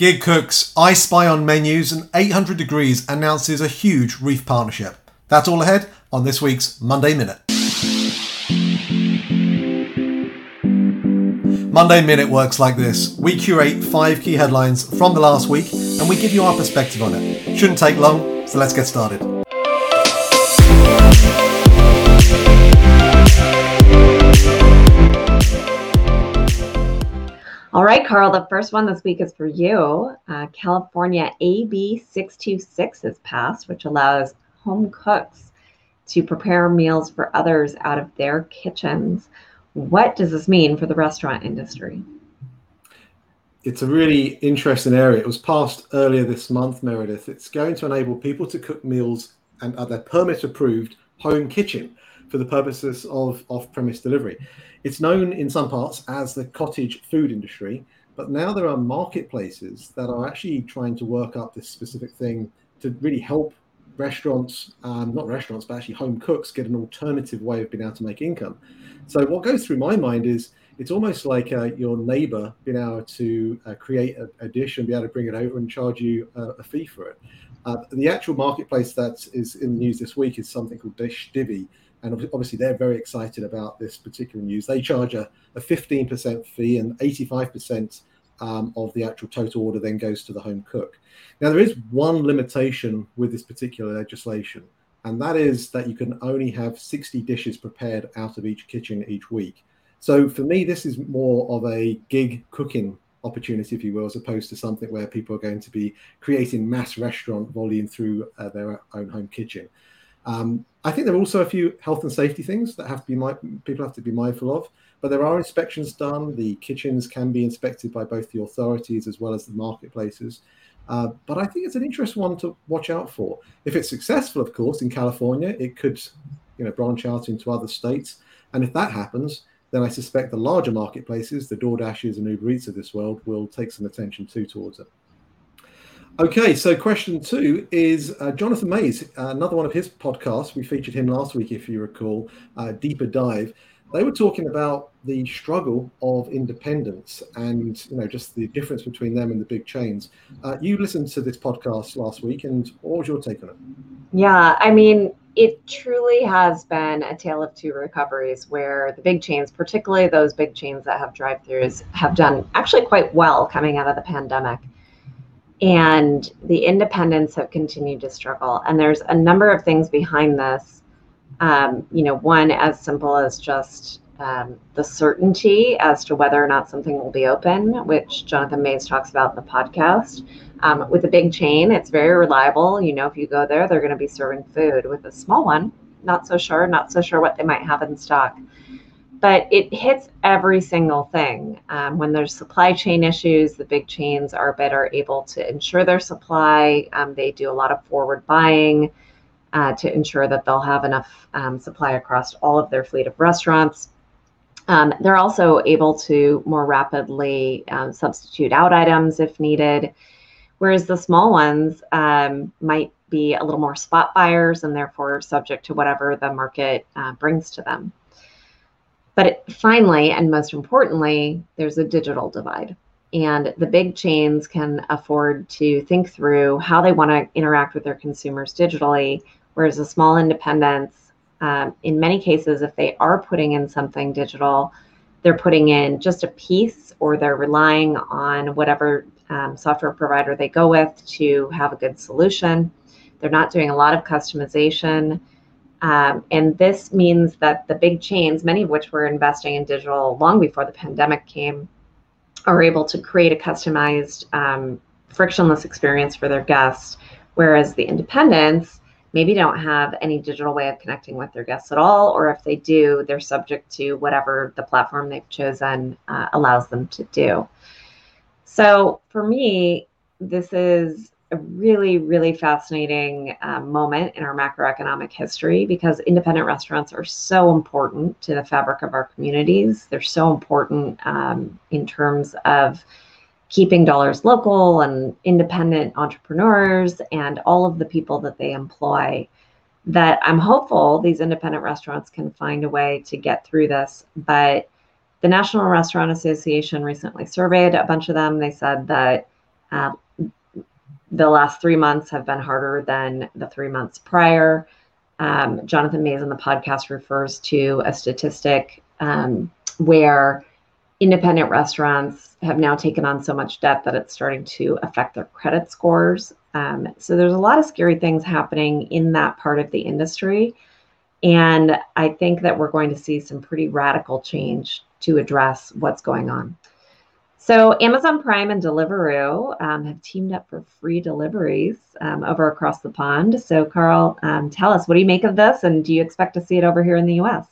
Gig cooks, I spy on menus, and 800 Degrees announces a huge reef partnership. That's all ahead on this week's Monday Minute. Monday Minute works like this. We curate five key headlines from the last week and we give you our perspective on it. Shouldn't take long, so let's get started. Right, Carl, the first one this week is for you. Uh, California AB 626 has passed, which allows home cooks to prepare meals for others out of their kitchens. What does this mean for the restaurant industry? It's a really interesting area. It was passed earlier this month, Meredith. It's going to enable people to cook meals and their permit approved home kitchen for the purposes of off premise delivery. It's known in some parts as the cottage food industry, but now there are marketplaces that are actually trying to work up this specific thing to really help restaurants, um, not restaurants, but actually home cooks get an alternative way of being able to make income. So what goes through my mind is it's almost like uh, your neighbor being able to uh, create a, a, dish and be able to bring it over and charge you uh, a fee for it. Uh, the actual marketplace that is in the news this week is something called DishDivvy, and obviously they're very excited about this particular news. They charge a, a 15% fee, and 85% um, of the actual total order then goes to the home cook. Now, there is one limitation with this particular legislation, and that is that you can only have 60 dishes prepared out of each kitchen each week. So for me, this is more of a gig cooking opportunity, if you will, as opposed to something where people are going to be creating mass restaurant volume through uh, their own home kitchen. Um, I think there are also a few health and safety things that have to be people have to be mindful of. But there are inspections done. The kitchens can be inspected by both the authorities as well as the marketplaces. Uh, but I think it's an interesting one to watch out for. If it's successful, of course, in California, it could, you know, branch out into other states. And if that happens, then I suspect the larger marketplaces, the DoorDashes and Uber Eats of this world, will take some attention too towards it. Okay, so question two is uh, Jonathan Maze, another one of his podcasts. We featured him last week, if you recall, uh, Deeper Dive. They were talking about the struggle of independence and you know just the difference between them and the big chains. Uh, you listened to this podcast last week, and what was your take on it? Yeah, I mean, it truly has been a tale of two recoveries where the big chains, particularly those big chains that have drive-throughs, have done actually quite well coming out of the pandemic and the independents have continued to struggle. And there's a number of things behind this. Um, you know, one as simple as just um, the certainty as to whether or not something will be open, which Jonathan Maze talks about in the podcast. Um, with a big chain, it's very reliable. You know, if you go there, they're going to be serving food. With a small one, not so sure, not so sure what they might have in stock but it hits every single thing. Um, when there's supply chain issues, the big chains are better able to ensure their supply. Um, they do a lot of forward buying uh, to ensure that they'll have enough um, supply across all of their fleet of restaurants. Um, they're also able to more rapidly um, substitute out items if needed, whereas the small ones um, might be a little more spot buyers and therefore subject to whatever the market uh, brings to them. But it, finally, and most importantly, there's a digital divide. And the big chains can afford to think through how they want to interact with their consumers digitally, whereas the small independents, um, in many cases, if they are putting in something digital, they're putting in just a piece or they're relying on whatever um, software provider they go with to have a good solution. They're not doing a lot of customization. Um, and this means that the big chains, many of which were investing in digital long before the pandemic came, are able to create a customized, um, frictionless experience for their guests, whereas the independents maybe don't have any digital way of connecting with their guests at all, or if they do, they're subject to whatever the platform they've chosen uh, allows them to do. So for me, this is a really, really fascinating um, moment in our macroeconomic history because independent restaurants are so important to the fabric of our communities. They're so important um, in terms of keeping dollars local and independent entrepreneurs and all of the people that they employ. That I'm hopeful these independent restaurants can find a way to get through this. But the National Restaurant Association recently surveyed a bunch of them. They said that Uh, the last three months have been harder than the three months prior. Um, Jonathan Maze on the podcast refers to a statistic um, where independent restaurants have now taken on so much debt that it's starting to affect their credit scores. Um, so there's a lot of scary things happening in that part of the industry. And I think that we're going to see some pretty radical change to address what's going on. So Amazon Prime and Deliveroo um, have teamed up for free deliveries um, over across the pond. So Carl, um, tell us, what do you make of this, and do you expect to see it over here in the U.S.?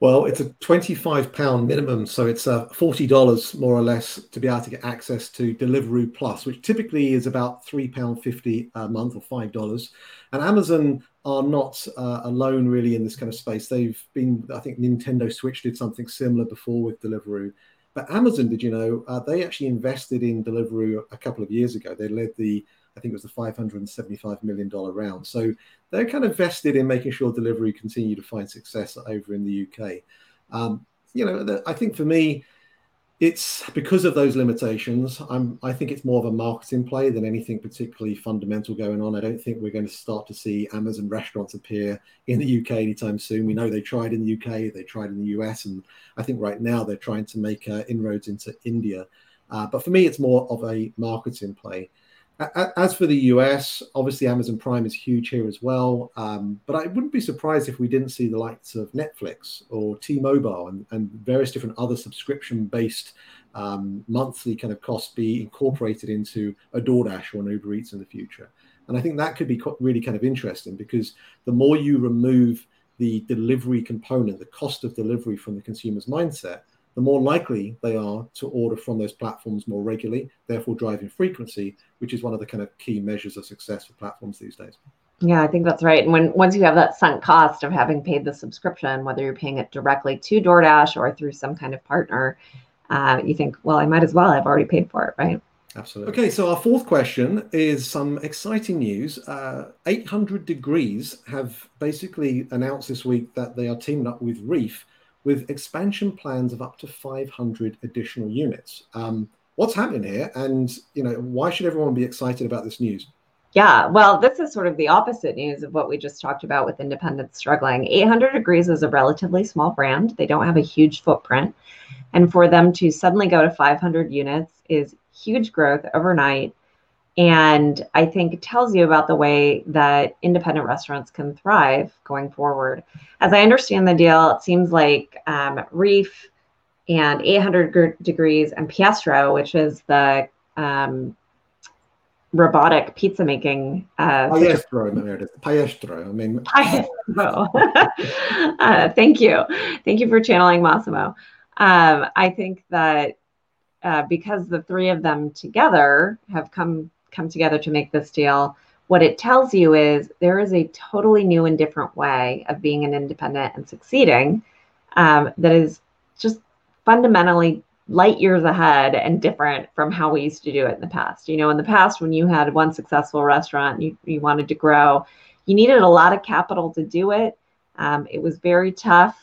Well, it's a twenty-five pound minimum, so it's uh, forty dollars more or less to be able to get access to Deliveroo Plus, which typically is about three pound fifty a month or five dollars. And Amazon are not uh, alone really in this kind of space. They've been, I think, Nintendo Switch did something similar before with Deliveroo. But Amazon, did you know, uh, they actually invested in Deliveroo a couple of years ago. They led the, I think it was the $575 million round. So they're kind of vested in making sure Deliveroo continue to find success over in the UK. Um, you know, I think for me, it's because of those limitations. I'm, I think it's more of a marketing play than anything particularly fundamental going on. I don't think we're going to start to see Amazon restaurants appear in the UK anytime soon. We know they tried in the UK, they tried in the US, and I think right now they're trying to make uh, inroads into India. Uh, but for me, it's more of a marketing play. As for the US, obviously Amazon Prime is huge here as well. Um, but I wouldn't be surprised if we didn't see the likes of Netflix or T-Mobile and, and various different other subscription-based um, monthly kind of costs be incorporated into a DoorDash or an Uber Eats in the future. And I think that could be really kind of interesting because the more you remove the delivery component, the cost of delivery from the consumer's mindset, the more likely they are to order from those platforms more regularly, therefore driving frequency, which is one of the kind of key measures of success for platforms these days. Yeah, I think that's right. And when once you have that sunk cost of having paid the subscription, whether you're paying it directly to DoorDash or through some kind of partner, uh, you think, well, I might as well. I've already paid for it, right? Absolutely. Okay, so our fourth question is some exciting news. Uh, 800 Degrees have basically announced this week that they are teaming up with Reef with expansion plans of up to 500 additional units. Um, what's happening here, and you know, why should everyone be excited about this news? Yeah, well, this is sort of the opposite news of what we just talked about with independents struggling. 800 Degrees is a relatively small brand. They don't have a huge footprint. And for them to suddenly go to 500 units is huge growth overnight and I think it tells you about the way that independent restaurants can thrive going forward. As I understand the deal, it seems like um, Reef and 800 Degrees and Piestro, which is the um, robotic pizza making. Uh, Piestro, Meredith. Piestro. I mean, Piestro. uh, thank you. Thank you for channeling Massimo. Um, I think that uh, because the three of them together have come come together to make this deal, what it tells you is there is a totally new and different way of being an independent and succeeding um, that is just fundamentally light years ahead and different from how we used to do it in the past. You know, in the past, when you had one successful restaurant, you, you wanted to grow, you needed a lot of capital to do it. Um, it was very tough.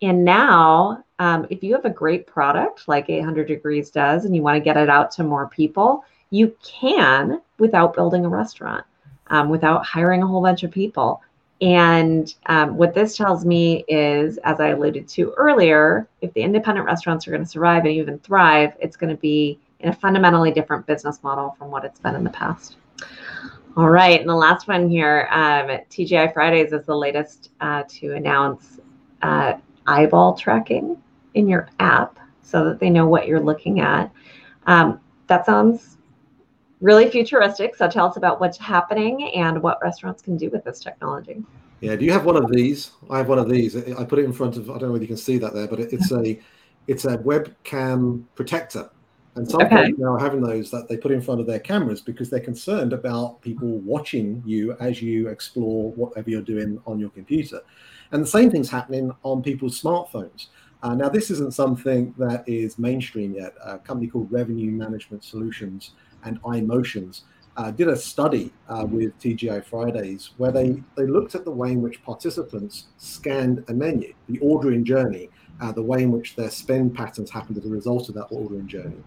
And now, um, if you have a great product like 800 Degrees does and you want to get it out to more people, you can without building a restaurant, um, without hiring a whole bunch of people. And um, what this tells me is, as I alluded to earlier, if the independent restaurants are going to survive and even thrive, it's going to be in a fundamentally different business model from what it's been in the past. All right, and the last one here, um, TGI Fridays is the latest uh, to announce uh, eyeball tracking in your app so that they know what you're looking at. Um, that sounds really futuristic. So tell us about what's happening and what restaurants can do with this technology. Yeah, do you have one of these? I have one of these. I put it in front of. I don't know if you can see that there, but it's a it's a webcam protector. And some okay. people now are having those that they put in front of their cameras because they're concerned about people watching you as you explore whatever you're doing on your computer. And the same thing's happening on people's smartphones. Uh, now, this isn't something that is mainstream yet. A company called Revenue Management Solutions and iMotions uh, did a study uh, with TGI Fridays where they, they looked at the way in which participants scanned a menu, the ordering journey, uh, the way in which their spend patterns happened as a result of that ordering journey.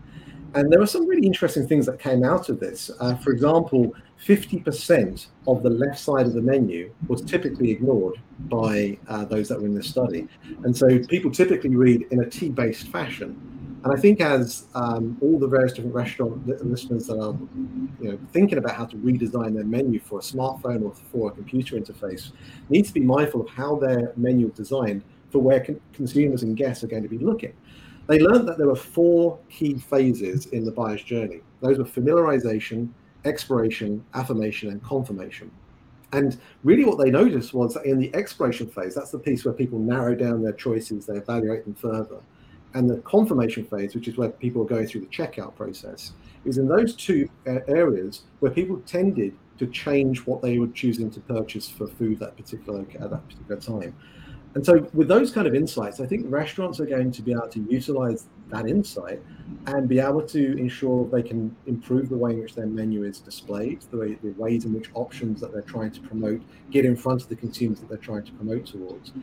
And there were some really interesting things that came out of this. Uh, for example, 50% of the left side of the menu was typically ignored by uh, those that were in the study. And so people typically read in a T based fashion. And I think as um, all the various different restaurant listeners that are you know, thinking about how to redesign their menu for a smartphone or for a computer interface, need to be mindful of how their menu is designed for where con- consumers and guests are going to be looking. They learned that there were four key phases in the buyer's journey. Those were familiarization, exploration, affirmation, and confirmation. And really, what they noticed was that in the exploration phase, that's the piece where people narrow down their choices, they evaluate them further. And the confirmation phase, which is where people are going through the checkout process, is in those two uh, areas where people tended to change what they were choosing to purchase for food that particular at that particular time. And so, with those kind of insights, I think restaurants are going to be able to utilize that insight and be able to ensure they can improve the way in which their menu is displayed, the, way, the ways in which options that they're trying to promote get in front of the consumers that they're trying to promote towards.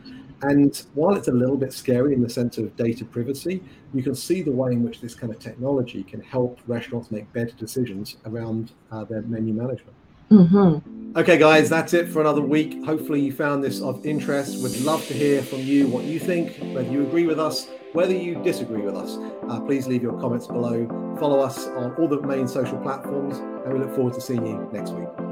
And while it's a little bit scary in the sense of data privacy, you can see the way in which this kind of technology can help restaurants make better decisions around uh, their menu management. Mm-hmm. Okay, guys, that's it for another week. Hopefully, you found this of interest. Would love to hear from you what you think, whether you agree with us, whether you disagree with us. Uh, please leave your comments below. Follow us on all the main social platforms, and we look forward to seeing you next week.